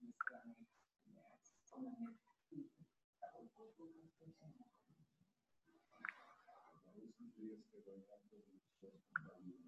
Thank you.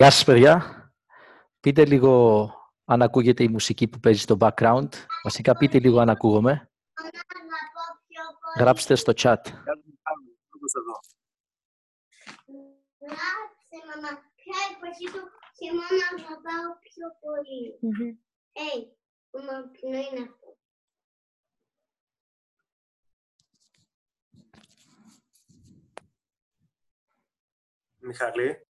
Γεια σας παιδιά. Πείτε λίγο αν ακούγεται η μουσική που παίζει στο background. Βασικά πείτε λίγο αν ακούγομαι. Γράψτε στο chat. Γράψε, μαμά. Ποια εποχή του χειμώνα αγαπάω πιο πολύ. Hey, ποιο είναι αυτό; Μιχαλή.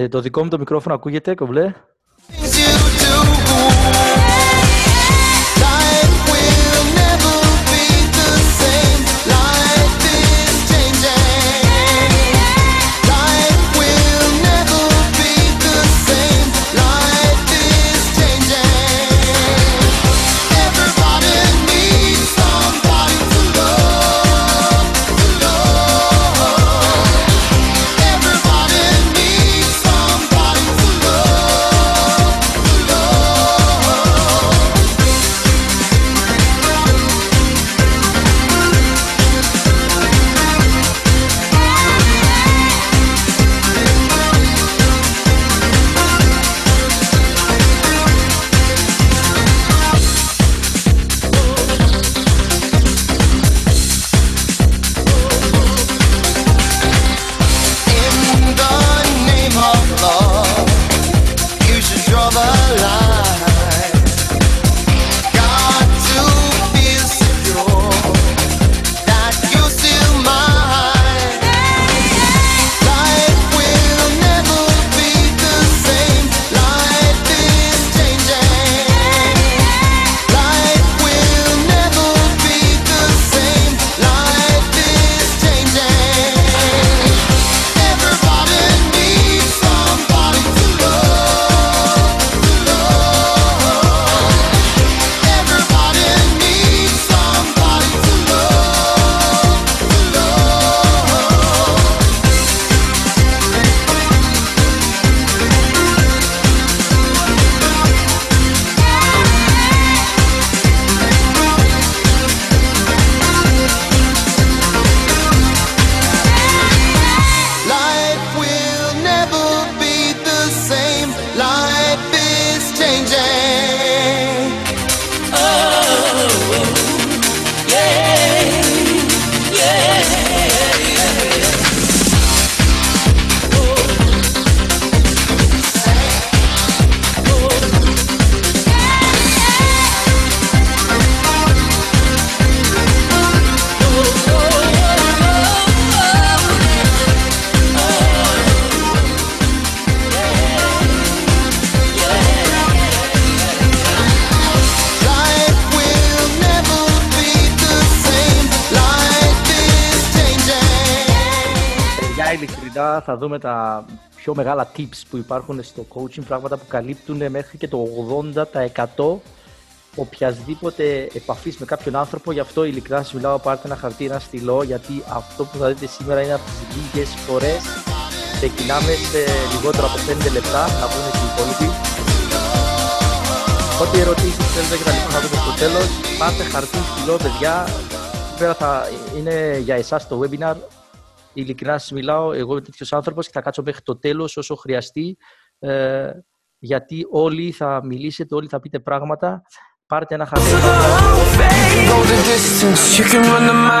Ε, το δικό μου το μικρόφωνο ακούγεται, κομπλέ. Ουσιαστικά θα δούμε τα πιο μεγάλα tips που υπάρχουν στο coaching, πράγματα που καλύπτουν μέχρι και το 80% οποιασδήποτε επαφής με κάποιον άνθρωπο. Γι' αυτό ειλικρινά σας μιλάω, πάρτε ένα χαρτί, ένα στυλό, γιατί αυτό που θα δείτε σήμερα είναι από τις λίγες φορές. Ξεκινάμε σε λιγότερο από 5 λεπτά, θα βγουν και οι υπόλοιποι. Ό,τι ερωτήσεις θέλετε και τα λοιπά θα δούμε στο τέλος. Πάρτε χαρτί, στυλό, παιδιά. Σήμερα θα είναι για εσάς το webinar. Ειλικρινά σας μιλάω, εγώ είμαι τέτοιος άνθρωπος και θα κάτσω μέχρι το τέλος όσο χρειαστεί. Ε, γιατί όλοι θα μιλήσετε, όλοι θα πείτε πράγματα πάρτε ένα χαρτί. Go the distance, you can run the mile.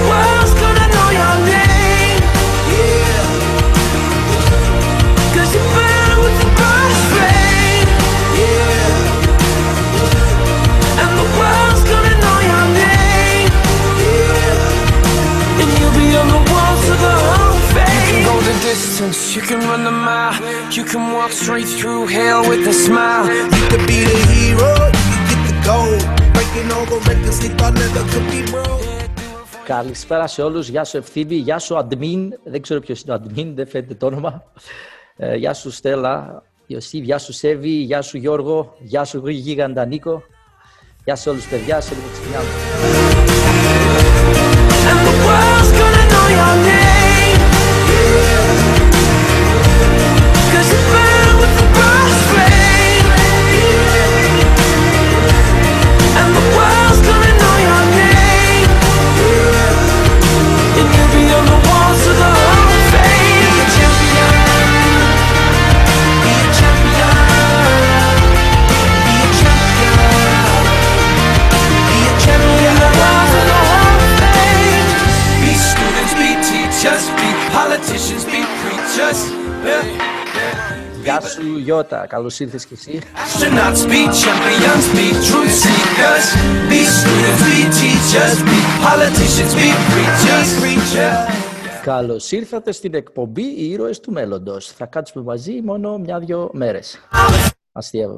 Καλησπέρα σε όλους. Γεια σου Ευθύμη, γεια σου Admin. Δεν ξέρω ποιος είναι ο Admin, δεν φαίνεται το όνομα. Ε, γεια σου Στέλλα, Ιωσήφ, γεια σου Σέβη, γεια σου Γιώργο, γεια σου Γίγαντα Νίκο. Γεια σε όλους παιδιά, σε λίγο ξεκινάμε. του Γιώτα. Καλώς ήρθες κι εσύ. Καλώς ήρθατε στην εκπομπή Οι ήρωες του μέλλοντος. Θα κάτσουμε μαζί μόνο μια-δυο μέρες. Αστείευα.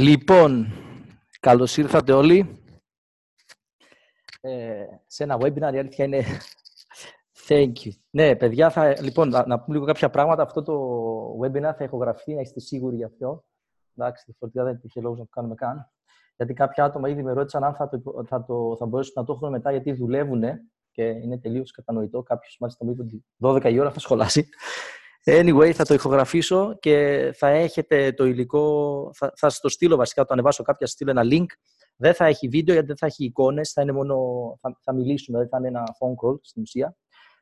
Λοιπόν, καλώς ήρθατε όλοι. Ε, σε ένα webinar η αλήθεια είναι thank you. Ναι, παιδιά, θα, λοιπόν, να, να πούμε λίγο κάποια πράγματα. Αυτό το webinar θα ηχογραφεί, να είστε σίγουροι γι' αυτό. Εντάξει, διαφορετικά δεν υπήρχε λόγος να το κάνουμε καν. Γιατί κάποια άτομα ήδη με ρώτησαν αν θα, το, υπο- θα, το, θα μπορέσουν να το έχουν μετά, γιατί δουλεύουν και είναι τελείως κατανοητό. Κάποιος μάλιστα μου είπε ότι 12 η ώρα θα σχολάσει. Anyway, θα το ηχογραφήσω και θα έχετε το υλικό, θα, θα σας το στείλω βασικά, το ανεβάσω κάποια, σας στείλω ένα link. Δεν θα έχει βίντεο γιατί δεν θα έχει εικόνες, θα, είναι μόνο, θα, θα μιλήσουμε, δηλαδή θα είναι ένα phone call στην ουσία.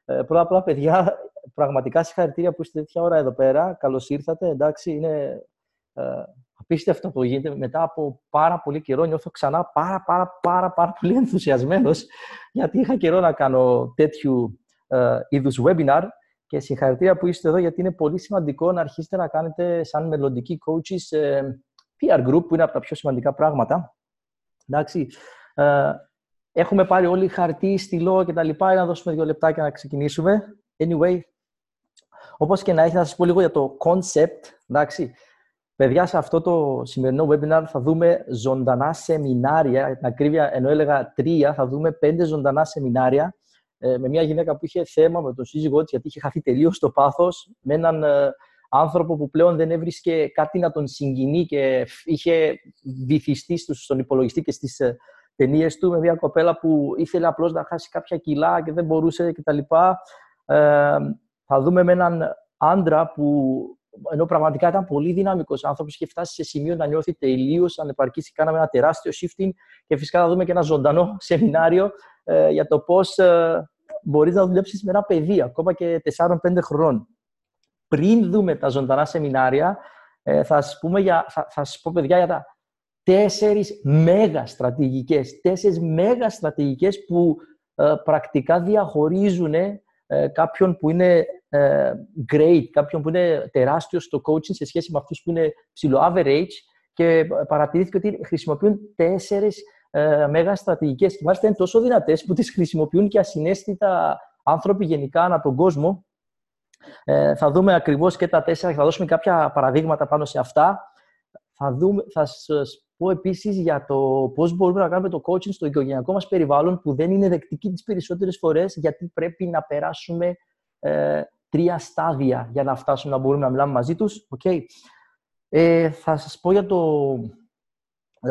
Ε, πρώτα απ' όλα, παιδιά, πραγματικά συγχαρητήρια που είστε τέτοια ώρα εδώ πέρα. Καλώς ήρθατε, εντάξει, είναι ε, απίστευτο που γίνεται μετά από πάρα πολύ καιρό. Νιώθω ξανά πάρα, πάρα, πάρα, πάρα πολύ ενθουσιασμένος γιατί είχα καιρό να κάνω τέτοιου ε, είδους webinar και συγχαρητήρια που είστε εδώ γιατί είναι πολύ σημαντικό να αρχίσετε να κάνετε σαν μελλοντικοί coaches ε, PR group που είναι από τα πιο σημαντικά πράγματα. Εντάξει, ε, έχουμε πάρει όλοι χαρτί, στυλό και τα λοιπά. Να δώσουμε δύο λεπτάκια να ξεκινήσουμε. Anyway, όπως και να έχει, να σας πω λίγο για το concept. Εντάξει, παιδιά, σε αυτό το σημερινό webinar θα δούμε ζωντανά σεμινάρια. Για την ακρίβεια, ενώ έλεγα τρία, θα δούμε πέντε ζωντανά σεμινάρια ε, με μια γυναίκα που είχε θέμα με τον σύζυγό της, γιατί είχε χαθεί τελείως το πάθος, με έναν ε, άνθρωπο που πλέον δεν έβρισκε κάτι να τον συγκινεί και είχε βυθιστεί στον υπολογιστή και στις ε, ταινίες του, με μια κοπέλα που ήθελε απλώς να χάσει κάποια κιλά και δεν μπορούσε κτλ. Ε, θα δούμε με έναν άντρα που ενώ πραγματικά ήταν πολύ δυναμικός άνθρωπος, είχε φτάσει σε σημείο να νιώθει τελείως ανεπαρκής. Κάναμε ένα τεράστιο shifting και φυσικά θα δούμε και ένα ζωντανό σεμινάριο ε, για το πώς ε, μπορείς να δουλέψεις με ένα παιδί, ακόμα και 4-5 χρόνων. Πριν δούμε τα ζωντανά σεμινάρια, ε, θα σας πούμε για, θα, θα σας πω παιδιά για τα τέσσερις μέγα στρατηγικές. Τέσσερις μέγα στρατηγικές που ε, πρακτικά διαχωρίζουν ε, κάποιον που είναι ε, great, κάποιον που είναι τεράστιος στο coaching σε σχέση με αυτούς που είναι ψηλό average και παρατηρήθηκε ότι χρησιμοποιούν τέσσερις ε, μέγα στρατηγικές και μάλιστα είναι τόσο δυνατές που τις χρησιμοποιούν και ασυναίσθητα άνθρωποι γενικά ανά τον κόσμο. Ε, θα δούμε ακριβώς και τα τέσσερα και θα δώσουμε κάποια παραδείγματα πάνω σε αυτά. Θα, δούμε, θα σας πω επίσης για το πώς μπορούμε να κάνουμε το coaching στο οικογενειακό μας περιβάλλον που δεν είναι δεκτική τις περισσότερες φορές γιατί πρέπει να περάσουμε ε, τρία στάδια για να φτάσουμε να μπορούμε να μιλάμε μαζί τους. Okay. Ε, θα σας πω για το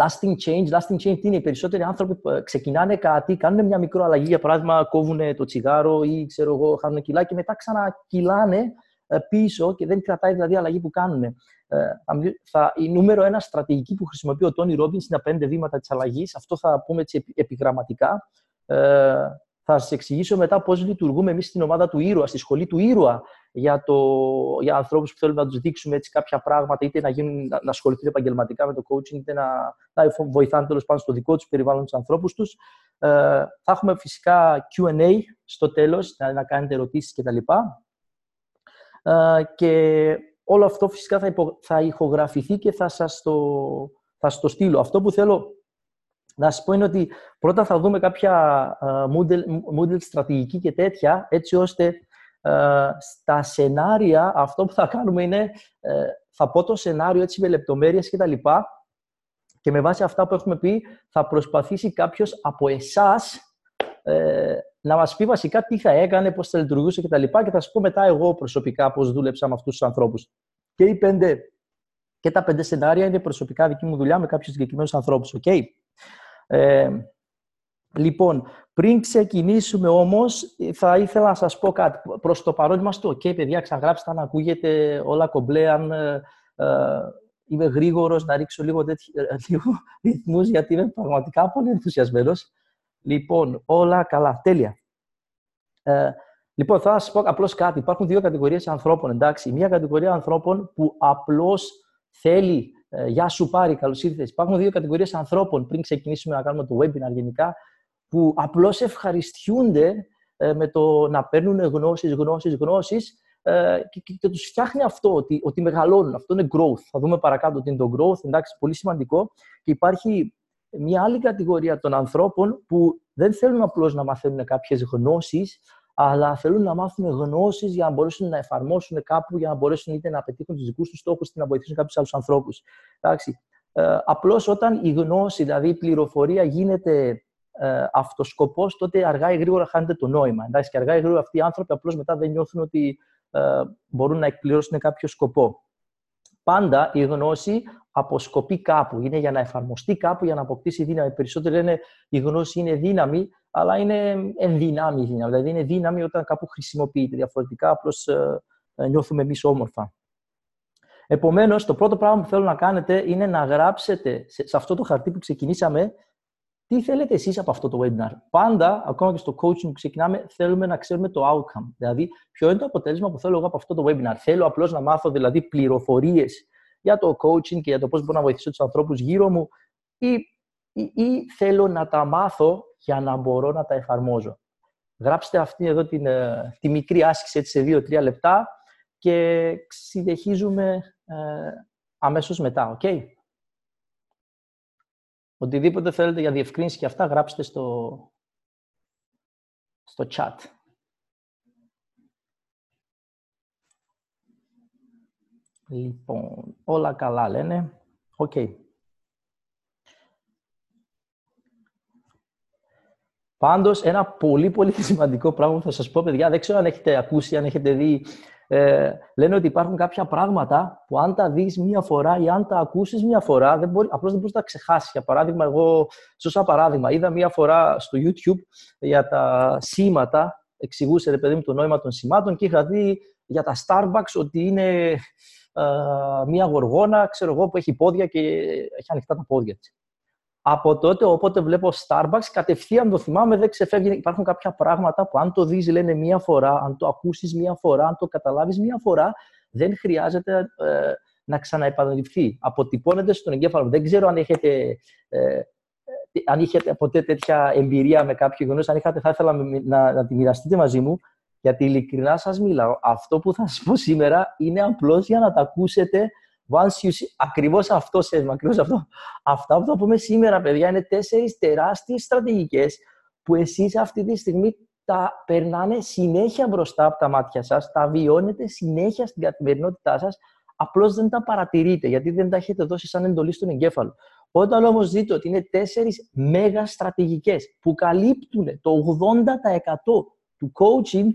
lasting change. Lasting change είναι οι περισσότεροι άνθρωποι που ε, ξεκινάνε κάτι, κάνουν μια μικρό αλλαγή, για παράδειγμα κόβουν το τσιγάρο ή ξέρω εγώ, χάνουν κιλά και μετά ξανακυλάνε ε, πίσω και δεν κρατάει δηλαδή η αλλαγή που κάνουν. Ε, θα, η νούμερο ένα στρατηγική που χρησιμοποιεί ο Τόνι Ρόμπιν είναι τα πέντε βήματα της αλλαγής. Αυτό θα πούμε έτσι επιγραμματικά. Ε, θα σας εξηγήσω μετά πώς λειτουργούμε εμείς στην ομάδα του ήρωα, στη σχολή του ήρωα, για, το, για ανθρώπους που θέλουμε να τους δείξουμε έτσι κάποια πράγματα, είτε να, γίνουν, να ασχοληθούν επαγγελματικά με το coaching, είτε να, να βοηθάνε τέλος πάντων στο δικό τους περιβάλλον τους ανθρώπους τους. Ε, θα έχουμε φυσικά QA στο τέλος, να, να κάνετε ερωτήσεις κτλ. Ε, και όλο αυτό φυσικά θα, υπο, θα ηχογραφηθεί και θα σας το, θα σας το στείλω. Αυτό που θέλω να σας πω είναι ότι πρώτα θα δούμε κάποια uh, Moodle, Moodle στρατηγική και τέτοια, έτσι ώστε uh, στα σενάρια αυτό που θα κάνουμε είναι, uh, θα πω το σενάριο έτσι με λεπτομέρειες και τα λοιπά και με βάση αυτά που έχουμε πει θα προσπαθήσει κάποιος από εσάς να μας πει βασικά τι θα έκανε, πώς θα λειτουργούσε και τα λοιπά και θα σας πω μετά εγώ προσωπικά πώς δούλεψα με αυτούς τους ανθρώπους. Και οι πέντε και τα πέντε σενάρια είναι προσωπικά δική μου δουλειά με κάποιους συγκεκριμένους ανθρώπους. Okay? Ε, λοιπόν, πριν ξεκινήσουμε όμως, θα ήθελα να σας πω κάτι. Προς το παρόν είμαστε ok, παιδιά, ξαναγράψτε αν ακούγεται όλα κομπλέ, αν ε, ε, είμαι γρήγορος, να ρίξω λίγο, τέτοι, ε, λίγο ρυθμούς, γιατί είμαι πραγματικά πολύ ενθουσιασμένος. Λοιπόν, όλα καλά, τέλεια. Ε, λοιπόν, θα σας πω απλώς κάτι. Υπάρχουν δύο κατηγορίες ανθρώπων, εντάξει. Μία κατηγορία ανθρώπων που απλώς θέλει ε, γεια σου πάρει, καλώς ήρθες. Υπάρχουν δύο κατηγορίες ανθρώπων πριν ξεκινήσουμε να κάνουμε το webinar γενικά, που απλώς ευχαριστιούνται ε, με το να παίρνουν γνώσεις, γνώσεις, γνώσεις ε, και, και, και τους φτιάχνει αυτό, ότι, ότι μεγαλώνουν. Αυτό είναι growth. Θα δούμε παρακάτω τι είναι το growth, εντάξει, πολύ σημαντικό. Και υπάρχει μια άλλη κατηγορία των ανθρώπων που δεν θέλουν απλώς να μαθαίνουν κάποιες γνώσεις, αλλά θέλουν να μάθουν γνώσεις για να μπορέσουν να εφαρμόσουν κάπου, για να μπορέσουν είτε να πετύχουν τους δικούς τους στόχους, είτε να βοηθήσουν κάποιους άλλους ανθρώπους. Ε, Απλώς όταν η γνώση, δηλαδή η πληροφορία, γίνεται ε, αυτοσκοπός, τότε αργά ή γρήγορα χάνεται το νόημα. Εντάξει, και αργά ή γρήγορα αυτοί οι άνθρωποι απλώς μετά δεν νιώθουν ότι ε, μπορούν να εκπληρώσουν κάποιο σκοπό. Πάντα η γνώση αποσκοπεί κάπου. Είναι για να εφαρμοστεί κάπου, για να αποκτήσει δύναμη. Περισσότερο λένε η γνώση είναι δύναμη, αλλά είναι ενδυνάμει δύναμη. Δηλαδή είναι δύναμη όταν κάπου χρησιμοποιείται. Διαφορετικά απλώς ε, ε, νιώθουμε εμείς όμορφα. Επομένως, το πρώτο πράγμα που θέλω να κάνετε είναι να γράψετε σε, αυτό το χαρτί που ξεκινήσαμε τι θέλετε εσείς από αυτό το webinar. Πάντα, ακόμα και στο coaching που ξεκινάμε, θέλουμε να ξέρουμε το outcome. Δηλαδή, ποιο είναι το αποτέλεσμα που θέλω εγώ από αυτό το webinar. Θέλω απλώς να μάθω δηλαδή πληροφορίες για το coaching και για το πώς μπορώ να βοηθήσω τους ανθρώπους γύρω μου ή, ή, ή θέλω να τα μάθω για να μπορώ να τα εφαρμόζω. Γράψτε αυτή εδώ την, ε, τη μικρή άσκηση έτσι, σε δύο-τρία λεπτά και συνεχίζουμε ε, αμέσως μετά, οκ; Οτιδήποτε θέλετε για διευκρίνηση και αυτά, γράψτε στο, στο chat. Λοιπόν, όλα καλά λένε. Οκ. Πάντως, ένα πολύ πολύ σημαντικό πράγμα που θα σας πω, παιδιά, δεν ξέρω αν έχετε ακούσει, αν έχετε δει, ε, λένε ότι υπάρχουν κάποια πράγματα που αν τα δεις μία φορά ή αν τα ακούσεις μία φορά, δεν μπορεί, απλώς δεν μπορείς να τα ξεχάσεις. Για παράδειγμα, εγώ, σωστά παράδειγμα, είδα μία φορά στο YouTube για τα σήματα, εξηγούσε, ρε παιδί μου, το νόημα των σημάτων και είχα δει για τα Starbucks ότι είναι ε, μία γοργόνα, ξέρω εγώ, που έχει πόδια και έχει ανοιχτά τα πόδια της. Από τότε, όποτε βλέπω Starbucks, κατευθείαν το θυμάμαι, δεν ξεφεύγει. Υπάρχουν κάποια πράγματα που αν το δεις, λένε μία φορά, αν το ακούσεις μία φορά, αν το καταλάβεις μία φορά, δεν χρειάζεται ε, να ξαναεπαναληφθεί. Αποτυπώνεται στον εγκέφαλο. Δεν ξέρω αν έχετε, ε, αν είχατε ποτέ τέτοια εμπειρία με κάποιο γεγονός. Αν είχατε, θα ήθελα να, να τη μοιραστείτε μαζί μου. Γιατί ειλικρινά σας μιλάω. Αυτό που θα σας πω σήμερα είναι απλώς για να τα ακούσετε Once you see, ακριβώς αυτό σέσμα, ακριβώς αυτό. Αυτά που θα πούμε σήμερα, παιδιά, είναι τέσσερις τεράστιες στρατηγικές που εσείς αυτή τη στιγμή τα περνάνε συνέχεια μπροστά από τα μάτια σας, τα βιώνετε συνέχεια στην καθημερινότητά σας, απλώς δεν τα παρατηρείτε, γιατί δεν τα έχετε δώσει σαν εντολή στον εγκέφαλο. Όταν όμως δείτε ότι είναι τέσσερις μέγα στρατηγικές που καλύπτουν το 80% του coaching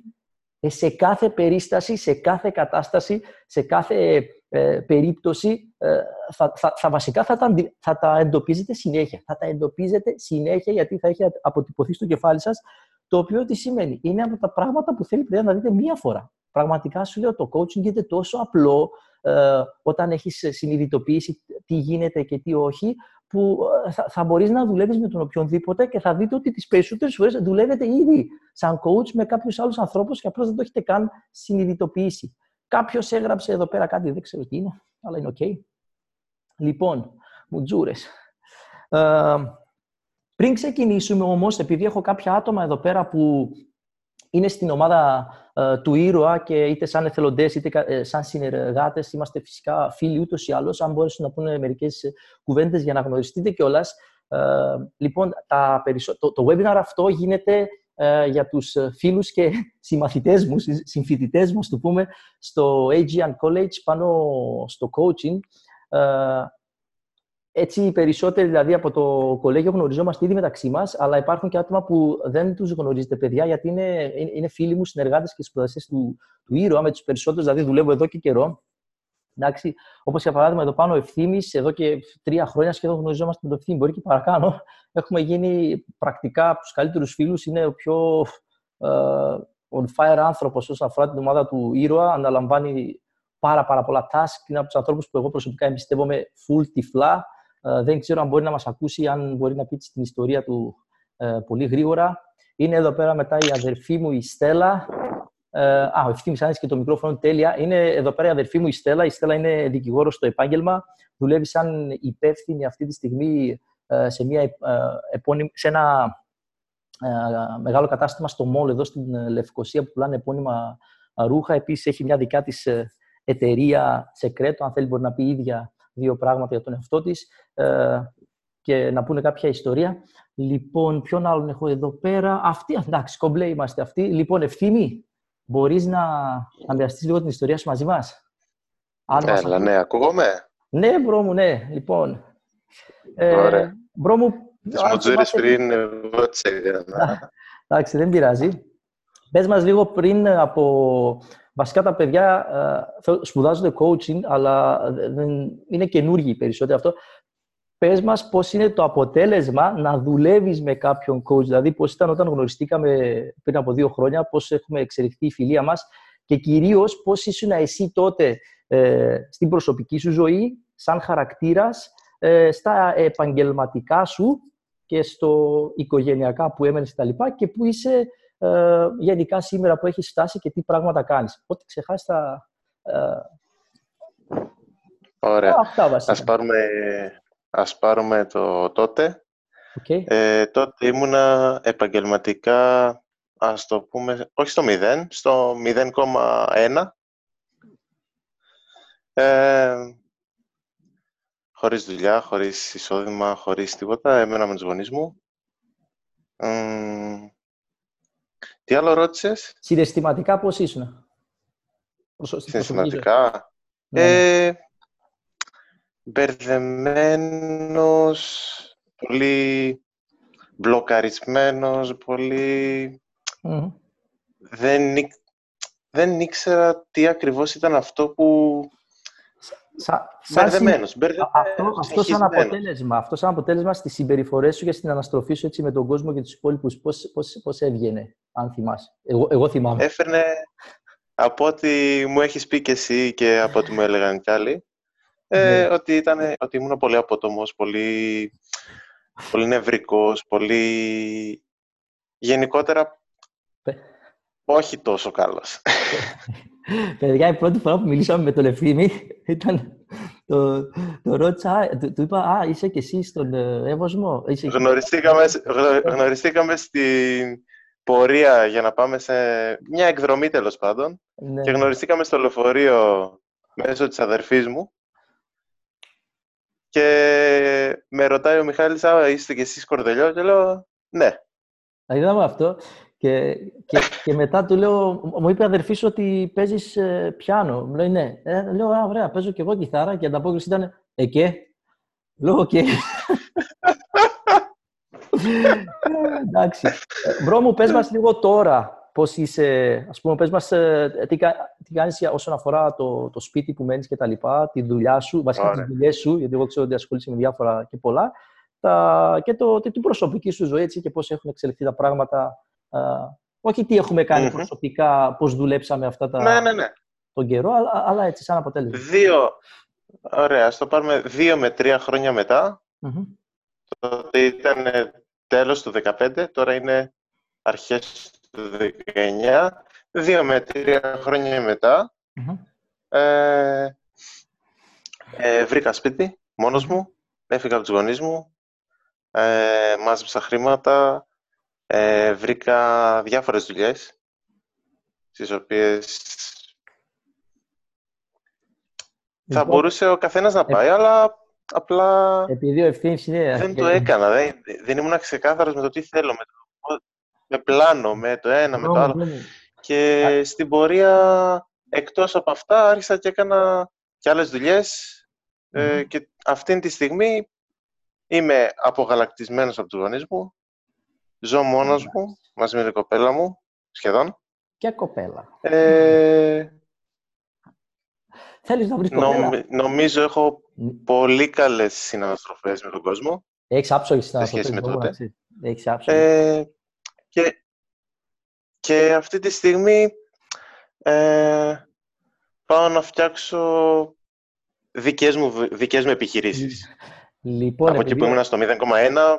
σε κάθε περίσταση, σε κάθε κατάσταση, σε κάθε ε, περίπτωση, ε, θα, θα, θα, βασικά θα τα, θα τα εντοπίζετε συνέχεια. Θα τα εντοπίζετε συνέχεια γιατί θα έχει αποτυπωθεί στο κεφάλι σας, το οποίο τι σημαίνει; Είναι από τα πράγματα που θέλει να δείτε μία φορά. Πραγματικά σου λέω, το coaching γίνεται τόσο απλό ε, όταν έχεις συνειδητοποιήσει τι γίνεται και τι όχι, που ε, θα, θα μπορείς να δουλεύεις με τον οποιονδήποτε και θα δείτε ότι τις περισσότερες φορές δουλεύετε ήδη σαν coach με κάποιους άλλους ανθρώπους και απλώς δεν το έχετε καν συνειδητοποιήσει. Κάποιος έγραψε εδώ πέρα κάτι, δεν ξέρω τι είναι, αλλά είναι οκ. Λοιπόν, μουτζούρες. Ε, πριν ξεκινήσουμε όμως, επειδή έχω κάποια άτομα εδώ πέρα που είναι στην ομάδα ε, του ήρωα και είτε σαν εθελοντές είτε ε, σαν συνεργάτες, είμαστε φυσικά φίλοι ούτως ή άλλως, αν μπορέσουν να πούνε μερικές κουβέντες για να γνωριστείτε κιόλας. Ε, λοιπόν, τα το, το webinar αυτό γίνεται ε, για τους ε, φίλους και συμμαθητές μου, συμφοιτητές μου, το πούμε, στο Aegean College πάνω στο coaching. Ε, έτσι, οι περισσότεροι δηλαδή από το κολέγιο γνωριζόμαστε ήδη μεταξύ μας, αλλά υπάρχουν και άτομα που δεν τους γνωρίζετε, παιδιά, γιατί είναι, είναι φίλοι μου, συνεργάτες και σπουδαστές του, του ήρωα. Με τους περισσότερους δηλαδή δουλεύω εδώ και καιρό. Εντάξει, όπως για παράδειγμα εδώ πάνω ο Ευθύνη, εδώ και τρία χρόνια σχεδόν γνωριζόμαστε με τον Ευθύνη, μπορεί και παρακάνω. Έχουμε γίνει πρακτικά από τους καλύτερους φίλους. Είναι ο πιο uh, on fire άνθρωπος όσον αφορά την ομάδα του ήρωα. Αναλαμβάνει πάρα, πάρα πολλά tasks. Είναι από τους ανθρώπους που εγώ προσωπικά εμπιστεύομαι full τυφλά. Uh, δεν ξέρω αν μπορεί να μας ακούσει, αν μπορεί να πει την ιστορία του uh, πολύ γρήγορα. Είναι εδώ πέρα μετά η αδερφή μου η Στέλλα, ε, α, ο ευθύνη άνοιξε και το μικρόφωνο τέλεια. Είναι εδώ πέρα η αδερφή μου η Στέλλα. Η Στέλλα είναι δικηγόρος στο επάγγελμα. Δουλεύει σαν υπεύθυνη αυτή τη στιγμή ε, σε, μια, ε, επώνυμη, σε ένα μεγάλο κατάστημα στο Μόλ εδώ στην Λευκοσία που πουλάνε επώνυμα ρούχα. Επίσης έχει μια δικά της εταιρεία σεκρέτο. Αν θέλει, μπορεί να πει ίδια δύο πράγματα για τον εαυτό της και να πούνε κάποια ιστορία. Λοιπόν, ποιον άλλον έχω εδώ πέρα; Αυτή, εντάξει, κομπλέ είμαστε αυτοί. Λοιπόν, ευθύνη, Μπορείς να, να μοιραστείς λίγο την ιστορία σου μαζί μας; Αν Έλα, μας... ναι, ακούγομαι; Ναι, bro μου, ναι. Λοιπόν, ε, Ωραία. bro μου... Τις μουτζούρες πριν εγώ τις Εντάξει, δεν πειράζει. Πες μας λίγο πριν από... Βασικά τα παιδιά ε, σπουδάζουν το coaching, αλλά δεν, είναι καινούργιοι περισσότερο αυτό. Πες μας πώς είναι το αποτέλεσμα να δουλεύεις με κάποιον coach, δηλαδή πώς ήταν όταν γνωριστήκαμε πριν από δύο χρόνια, πώς έχουμε εξελιχθεί η φιλία μας και κυρίως πώς ήσουν εσύ τότε ε, στην προσωπική σου ζωή, σαν χαρακτήρας, ε, στα επαγγελματικά σου και στο οικογενειακά που έμενες τα λοιπά και που είσαι ε, γενικά σήμερα που έχεις φτάσει και τι πράγματα κάνεις. Ό,τι ξεχάσεις θα, Ωραία. Αυτά βασικά. Ας πάρουμε, ας πάρουμε το τότε. Οκ. Ε, τότε ήμουνα επαγγελματικά, ας το πούμε, όχι στο 0, στο 0,1. Ε, χωρίς δουλειά, χωρίς εισόδημα, χωρίς τίποτα. Έμενα με τους γονείς μου. Μμμ, τι άλλο ρώτησες; Συναισθηματικά πώς ήσουν; Προσω- στην προσωπική ζωή. Συναισθηματικά. Ναι, ναι. Ε, μπερδεμένος, πολύ μπλοκαρισμένος, πολύ... Μμμ. Δεν, ή- δεν ήξερα τι ακριβώς ήταν αυτό που... Σα- σαν συ- Μπερδεμένος, Α- μπερδεμένος, Αυτό, αυτό σαν συγχυσμένος. αποτέλεσμα, αυτό σαν αποτέλεσμα στις συμπεριφορές σου και στην αναστροφή σου έτσι, με τον κόσμο και τους υπόλοιπους, πώς, πώς, πώς έβγαινε, αν θυμάσαι. Εγώ, εγώ θυμάμαι. Έφερνε, από ό,τι μου έχεις πει και εσύ και από ό,τι μου έλεγαν κι άλλοι, ε, Ναι. ότι, ήταν, ότι ήμουν πολύ απότομος, πολύ, πολύ νευρικός, πολύ... Γενικότερα, Πε- όχι τόσο καλός. Παιδιά, η πρώτη φορά που μιλήσαμε με τον Ευθύμη ήταν. Το, το ρώτησα, α, του, του είπα, Α, είσαι και εσύ στον ε, Εύωσμο. Είσαι εκεί». γνωριστήκαμε, γνω- γνωριστήκαμε στην πορεία για να πάμε σε μια εκδρομή τέλος πάντων Ναι. και γνωριστήκαμε στο λεωφορείο μέσω της αδερφής μου και με ρωτάει ο Μιχάλης, «Α, είστε και εσείς κορδελιός» και λέω «Ναι». Θα είδαμε αυτό. Και, και, και μετά του λέω, μου είπε η αδερφή σου ότι παίζεις πιάνο. Μου λέει ναι. Ε, λέω, Α, ωραία, παίζω και εγώ κιθάρα. Και η ανταπόκριση ήταν, Ε, και. Λέω, οκ. Ε, εντάξει. Ε, Bro μου, πες μας λίγο τώρα πώς είσαι, ας πούμε, πες μας ε, τι, κα- τι κάνεις για- όσον αφορά το, το σπίτι που μένεις και τα λοιπά, τη δουλειά σου, βασικά Ωραία. τις δουλειές σου, γιατί εγώ ξέρω ότι ασχολείσαι με διάφορα και πολλά, τα, και το, τη- την προσωπική σου ζωή έτσι, και πώς έχουν εξελιχθεί τα πράγματα. Α, όχι τι έχουμε κάνει Μμμ. προσωπικά, πώς δουλέψαμε αυτά τα, Ναι, ναι, ναι. τον καιρό, αλλά, αλλά έτσι σαν αποτέλεσμα. Δύο, ωραία, ας το πάρουμε δύο με τρία χρόνια μετά. Μμμ. Τότε ήταν τέλος του 2015, τώρα είναι αρχές του 2019. Δύο με τρία χρόνια μετά, Μμμ. ε, ε, βρήκα σπίτι μόνος μου, έφυγα από τους γονείς μου, ε, μάζεψα χρήματα, ε, βρήκα διάφορες δουλειές, στις οποίες θα Λοιπόν, μπορούσε ο καθένας να πάει, αλλά απλά Επειδή ο ευθύνης είναι. δεν το έκανα. Δεν, δεν ήμουν ξεκάθαρος με το τι θέλω, με, το, με πλάνο, με το ένα, με το Bro μου, άλλο. bro μου. Και στην πορεία, εκτός από αυτά, άρχισα και έκανα και άλλες δουλειές. Ε, Μμμ. και αυτήν τη στιγμή είμαι απογαλακτισμένος από τους γονείς μου. Ζω μόνος μου, μαζί με την κοπέλα μου, σχεδόν. Και κοπέλα. Ε, Θέλεις να βρεις κοπέλα; νομι- νομίζω έχω Μ. πολύ καλές συναναστροφές με τον κόσμο. Έχεις άψογη στην σχέση με τότε. Έχεις άψογη. Ε, και, και αυτή τη στιγμή ε, πάω να φτιάξω δικές μου, δικές μου επιχειρήσεις. λοιπόν, Από εκεί επειδή- που ήμουν στο 0,1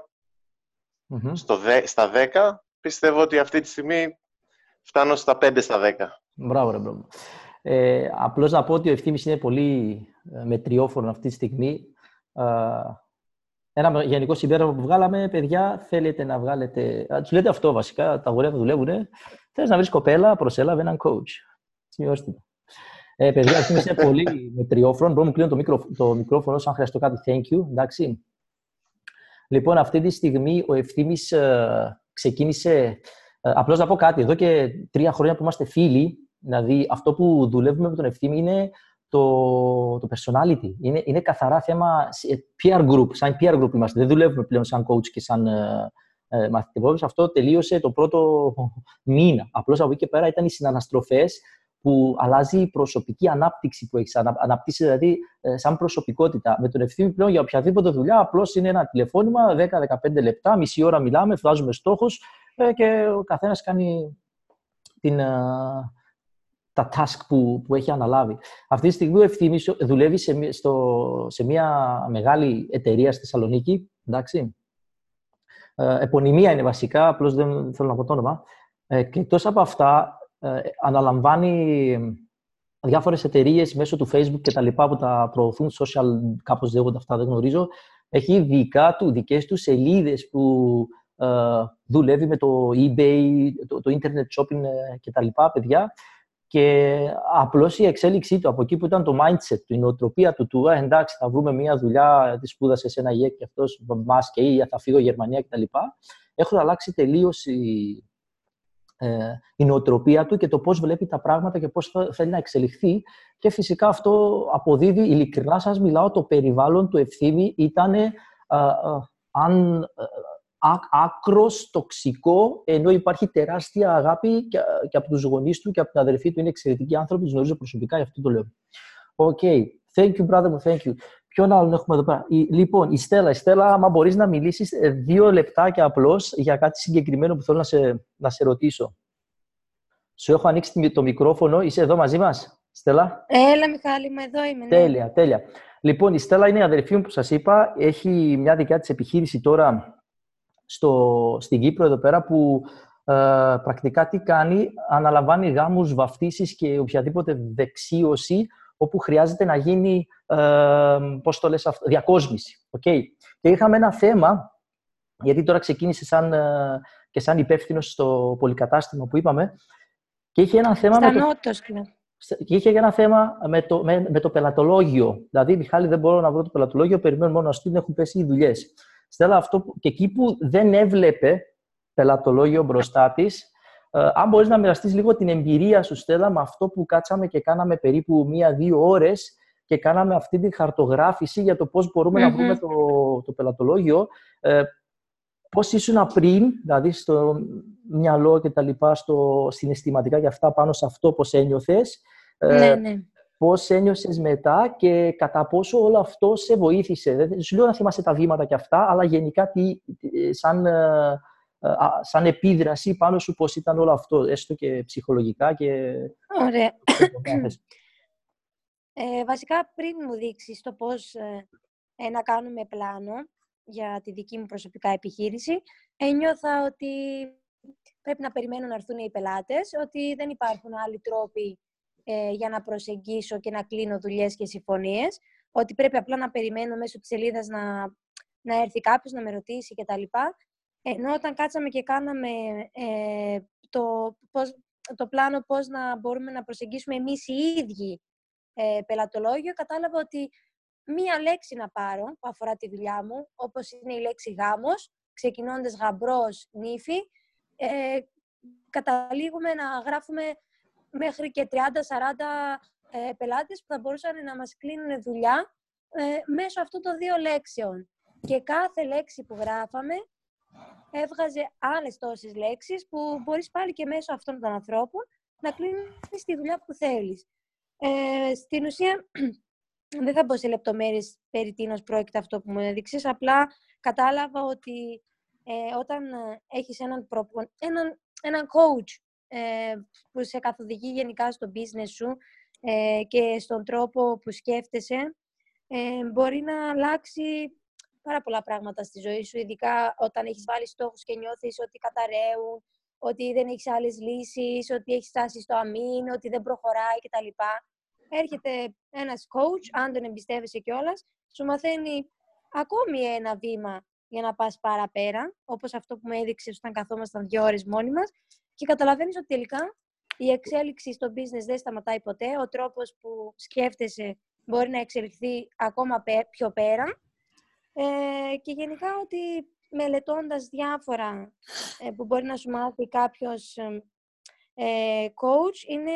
Μμμ. στο δε- στα 10, πιστεύω ότι αυτή τη στιγμή φτάνω στα 5 στα 10. Μπράβο, ρε bro. Ε, απλώς να πω ότι ο Ευθύμης είναι πολύ ε, μετριόφρων αυτή τη στιγμή. Α, ένα με- γενικό συμπέρασμα που βγάλαμε, παιδιά, θέλετε να βγάλετε... Α, τους λέτε αυτό βασικά, τα αγόρια που δουλεύουν. Θέλεις να βρεις κοπέλα, προσέλαβε έναν coach. Σημειώστε το. Ε, παιδιά, ο Ευθύμης είναι πολύ μετριόφρων. Bro μου, κλείνω το, μικρο, το μικρόφωνο, αν χρειαστώ κάτι, thank you, εντάξει. Λοιπόν, αυτή τη στιγμή ο Ευθύμης ε, ξεκίνησε... Ε, απλώς να πω κάτι, εδώ και τρία χρόνια που είμαστε φίλοι, δηλαδή αυτό που δουλεύουμε με τον Ευθύμη είναι το, το personality. Είναι, είναι καθαρά θέμα σε- peer group, σαν peer group είμαστε. Δεν δουλεύουμε πλέον σαν coach και σαν ε, ε, μαθητευόμενος. Αυτό τελείωσε το πρώτο μήνα. Απλώς από εκεί και πέρα ήταν οι συναναστροφές που αλλάζει η προσωπική ανάπτυξη που έχεις. Ανα, αναπτύσσει δηλαδή ε, σαν προσωπικότητα. Με τον ευθύνη πλέον για οποιαδήποτε δουλειά, απλώς είναι ένα τηλεφώνημα, 10-15 λεπτά, μισή ώρα μιλάμε, βάζουμε στόχους ε, και ο καθένας κάνει την, ε, τα task που, που έχει αναλάβει. Αυτή τη στιγμή ο Ευθύμης δουλεύει σε, μη- στο, σε μια μεγάλη εταιρεία στη Θεσσαλονίκη, εντάξει. Ε, επωνυμία είναι βασικά, απλώς δεν θέλω να πω το όνομα. Ε, και εκτός από αυτά, ε, αναλαμβάνει διάφορες εταιρείε μέσω του Facebook και τα λοιπά που τα προωθούν, social, κάπως λέγονται αυτά, δεν γνωρίζω, έχει δικά του, δικές του σελίδες που ε, δουλεύει με το eBay, το, το internet shopping ε, και τα λοιπά, παιδιά. Και απλώ η εξέλιξή του από εκεί που ήταν το mindset του, η νοοτροπία του, του «Α, εντάξει, θα βρούμε μια δουλειά, τη σπούδασε σε ένα ΙΕΚ και αυτό μα και ή θα φύγω Γερμανία κτλ. Έχουν αλλάξει τελείω η, ε, η νοοτροπία του και το πώς βλέπει τα πράγματα και πώς θα- θέλει να εξελιχθεί. Και φυσικά αυτό αποδίδει, ειλικρινά σας μιλάω, το περιβάλλον του Ευθύμη ήταν ε, αν, ε, ά- άκρως τοξικό, ενώ υπάρχει τεράστια αγάπη και, και από τους γονείς του και από την αδερφή του. Είναι εξαιρετικοί άνθρωποι, τους γνωρίζω προσωπικά, γι' αυτό το λέω. Οκ. Thank you, brother μου, thank you. Ποιον άλλον έχουμε εδώ πέρα; Η- λοιπόν, η Στέλλα. Η Στέλλα, άμα μπορείς να μιλήσεις ε, δύο λεπτάκια απλώς για κάτι συγκεκριμένο που θέλω να σε, να σε ρωτήσω. Σου έχω ανοίξει τη- το μικρόφωνο. Είσαι εδώ μαζί μας, Στέλλα; Έλα, Μιχάλη, είμαι εδώ είμαι. ναι. Τέλεια, τέλεια. Λοιπόν, η Στέλλα είναι η αδερφή μου που σας είπα. Έχει μια δικιά της επιχείρηση τώρα στο, στην Κύπρο εδώ πέρα που ε, πρακτικά τι κάνει, αναλαμβάνει γάμους, βαφτίσεις και οποιαδήποτε δεξίωση όπου χρειάζεται να γίνει, ε, πώς το λες αυτό, διακόσμηση. Okay. Και είχαμε ένα θέμα, γιατί τώρα ξεκίνησε σαν, ε, και σαν υπεύθυνος στο πολυκατάστημα που είπαμε, και είχε ένα θέμα Στα με το Νότος, ναι. και είχε και ένα θέμα με το, με, με το πελατολόγιο. Δηλαδή, Μιχάλη, δεν μπορώ να βρω το πελατολόγιο, περιμένω μόνο να στείλουν, έχουν πέσει οι δουλειές. Στέλλα, αυτό που, και εκεί που δεν έβλεπε πελατολόγιο μπροστά της, ε, αν μπορείς να μοιραστείς λίγο την εμπειρία σου, Στέλλα, με αυτό που κάτσαμε και κάναμε περίπου μία-δύο ώρες και κάναμε αυτή τη χαρτογράφηση για το πώς μπορούμε να Μμμ. βρούμε το, το πελατολόγιο. Ε, πώς ήσουν πριν, δηλαδή στο μυαλό και τα λοιπά, στο συναισθηματικά και αυτά πάνω σε αυτό πώς ένιωθες, ε, ναι, ναι. πώς ένιωσες μετά και κατά πόσο όλο αυτό σε βοήθησε. Δεν σου λέω να θυμάσαι τα βήματα και αυτά, αλλά γενικά τι, τι- σαν, ε, ε, α, σαν επίδραση πάνω σου πώς ήταν όλο αυτό, έστω και ψυχολογικά και... Ωραία. και Ε, βασικά, πριν μου δείξεις το πώς ε, ε, να κάνουμε πλάνο για τη δική μου προσωπικά επιχείρηση, ένιωθα ότι πρέπει να περιμένω να έρθουν οι πελάτες, ότι δεν υπάρχουν άλλοι τρόποι ε, για να προσεγγίσω και να κλείνω δουλειές και συμφωνίες, ότι πρέπει απλά να περιμένω μέσω της σελίδας να, να έρθει κάποιος να με ρωτήσει κτλ. Ενώ όταν κάτσαμε και κάναμε ε, το, πώς, το πλάνο πώς να μπορούμε να προσεγγίσουμε εμείς οι ίδιοι ε, πελατολόγιο, κατάλαβα ότι μία λέξη να πάρω που αφορά τη δουλειά μου, όπως είναι η λέξη γάμος, ξεκινώντας γαμπρός, νύφη, ε, καταλήγουμε να γράφουμε μέχρι και 30-40 ε, πελάτες που θα μπορούσαν να μας κλείνουν δουλειά ε, μέσω αυτών των δύο λέξεων. Και κάθε λέξη που γράφαμε έβγαζε άλλες τόσες λέξεις που μπορείς πάλι και μέσω αυτών των ανθρώπων να κλείνεις τη δουλειά που θέλεις. Ε, στην ουσία, δεν θα μπω σε λεπτομέρειες περί τίνος πρόκειται αυτό που μου έδειξες, απλά κατάλαβα ότι ε, όταν ε, έχεις έναν, προπο- έναν, έναν coach ε, που σε καθοδηγεί γενικά στο business σου ε, και στον τρόπο που σκέφτεσαι, ε, μπορεί να αλλάξει πάρα πολλά πράγματα στη ζωή σου, ειδικά όταν έχεις βάλει στόχους και νιώθεις ότι καταραίουν, ότι δεν έχεις άλλες λύσεις, ότι έχεις φτάσει στο αμήν, ότι δεν προχωράει κτλ. Έρχεται ένας coach, αν τον εμπιστεύεσαι κιόλας, σου μαθαίνει ακόμη ένα βήμα για να πας παραπέρα, όπως αυτό που μου έδειξε όταν καθόμασταν δύο ώρες μόνοι μας και καταλαβαίνεις ότι τελικά η εξέλιξη στο business δεν σταματάει ποτέ, ο τρόπος που σκέφτεσαι μπορεί να εξελιχθεί ακόμα πέ- πιο πέρα ε, και γενικά ότι μελετώντας διάφορα ε, που μπορεί να σου μάθει κάποιος ε, ε, coach είναι,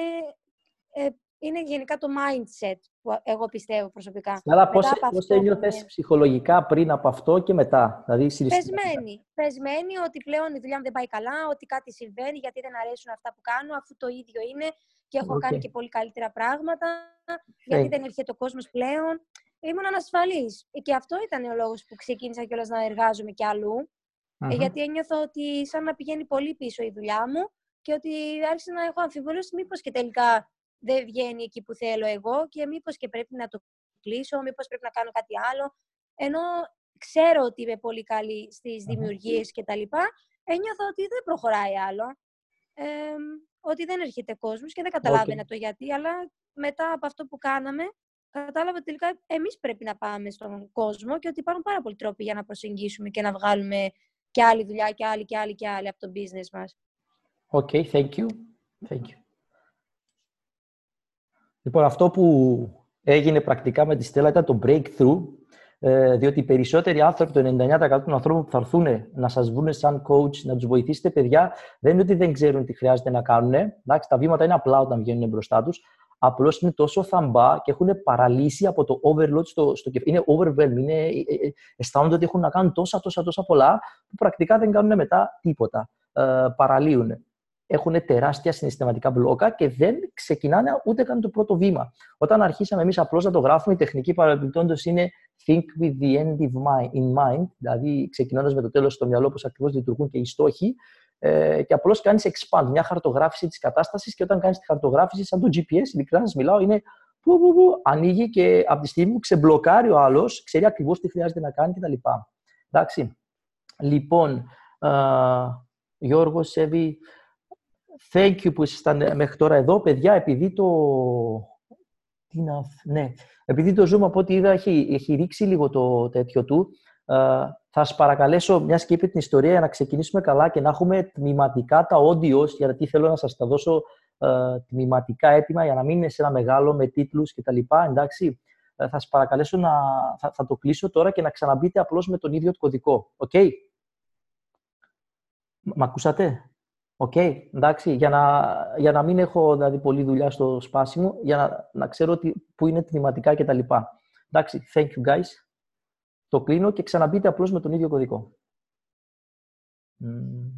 ε, είναι γενικά το mindset που εγώ πιστεύω προσωπικά. Αλλά πώς, Μετά από πώς αυτό που ένιωθες είναι- ψυχολογικά πριν από αυτό και μετά, δηλαδή συναισθηματικά. Πεσμένη. Πεσμένη ότι πλέον η δουλειά μου δεν πάει καλά, ότι κάτι συμβαίνει, γιατί δεν αρέσουν αυτά που κάνω, αφού το ίδιο είναι και έχω Οκ. κάνει και πολύ καλύτερα πράγματα, γιατί Ε. δεν έρχεται ο κόσμος πλέον. Ήμουν ανασφαλής. Και αυτό ήταν ο λόγος που ξεκίνησα κιόλας να εργάζομαι κι αλλού, ε, Μμμ. γιατί ένιωθα ότι σαν να πηγαίνει πολύ πίσω η δουλειά μου και ότι άρχισα να έχω αμφιβολίες μήπως και τελικά δεν βγαίνει εκεί που θέλω εγώ και μήπως και πρέπει να το κλείσω, μήπως πρέπει να κάνω κάτι άλλο. Ενώ ξέρω ότι είμαι πολύ καλή στις δημιουργίες και τα λοιπά, ένιωθα ότι δεν προχωράει άλλο. Ε, ότι δεν έρχεται κόσμος και δεν καταλάβαινα το γιατί, αλλά μετά από αυτό που κάναμε, κατάλαβα ότι τελικά εμείς πρέπει να πάμε στον κόσμο και ότι υπάρχουν πάρα πολλοί τρόποι για να προσεγγίσουμε και να βγάλουμε και άλλη δουλειά και άλλη και άλλη και άλλη από το business μας. Οκ, thank you. Thank you. Λοιπόν, αυτό που έγινε πρακτικά με τη Στέλλα ήταν το breakthrough, ε, διότι οι περισσότεροι άνθρωποι, το 99% των ανθρώπων που θα έρθουν να σας βρουν σαν coach, να τους βοηθήσετε, παιδιά, δεν είναι ότι δεν ξέρουν τι χρειάζεται να κάνουν. Εντάξει, τα βήματα είναι απλά όταν βγαίνουν μπροστά τους. Απλώς είναι τόσο θαμπά και έχουν παραλύσει από το overload στο, στο κεφάλι. Είναι overwhelming. Είναι, ε, ε, αισθάνονται ότι έχουν να κάνουν τόσα, τόσα, τόσα πολλά που πρακτικά δεν κάνουν μετά τίποτα. Ε, παραλύουν έχουν τεράστια συναισθηματικά μπλόκα και δεν ξεκινάνε ούτε καν το πρώτο βήμα. Όταν αρχίσαμε εμείς απλώς να το γράφουμε, η τεχνική παρεμπιπτόντως είναι think with the end in mind, δηλαδή ξεκινώντας με το τέλος στο μυαλό, πώς ακριβώς λειτουργούν και οι στόχοι, ε, και απλώς κάνεις expand, μια χαρτογράφηση της κατάστασης. Και όταν κάνεις τη χαρτογράφηση, σαν το GPS, ειλικρινά σας μιλάω, είναι που, που, που, ανοίγει και από τη στιγμή που ξεμπλοκάρει ο άλλος, ξέρει ακριβώς τι χρειάζεται να κάνει κτλ. Εντάξει. Λοιπόν, uh, Γιώργο, Σέβη, Thank you που ήσασταν μέχρι τώρα εδώ. Παιδιά, επειδή το... Τι να... Ναι. Επειδή το Zoom από ό,τι είδα έχει, έχει ρίξει λίγο το τέτοιο του, θα σας παρακαλέσω, μια και είπε την ιστορία, για να ξεκινήσουμε καλά και να έχουμε τμηματικά τα audios, γιατί θέλω να σας τα δώσω ε, τμηματικά έτοιμα για να μην είναι σε ένα μεγάλο με τίτλους κτλ. Εντάξει, θα σας παρακαλέσω να... Θα, θα, το κλείσω τώρα και να ξαναμπείτε απλώς με τον ίδιο το κωδικό. Οκ; Okay? Μ' ακούσατε; Οκ, okay, εντάξει, για να, για να μην έχω δηλαδή, πολλή δουλειά στο σπάσιμο, για να, να ξέρω ότι, πού είναι τμηματικά κτλ. Εντάξει, thank you guys. Το κλείνω και ξαναμπείτε απλώς με τον ίδιο κωδικό. Μμ.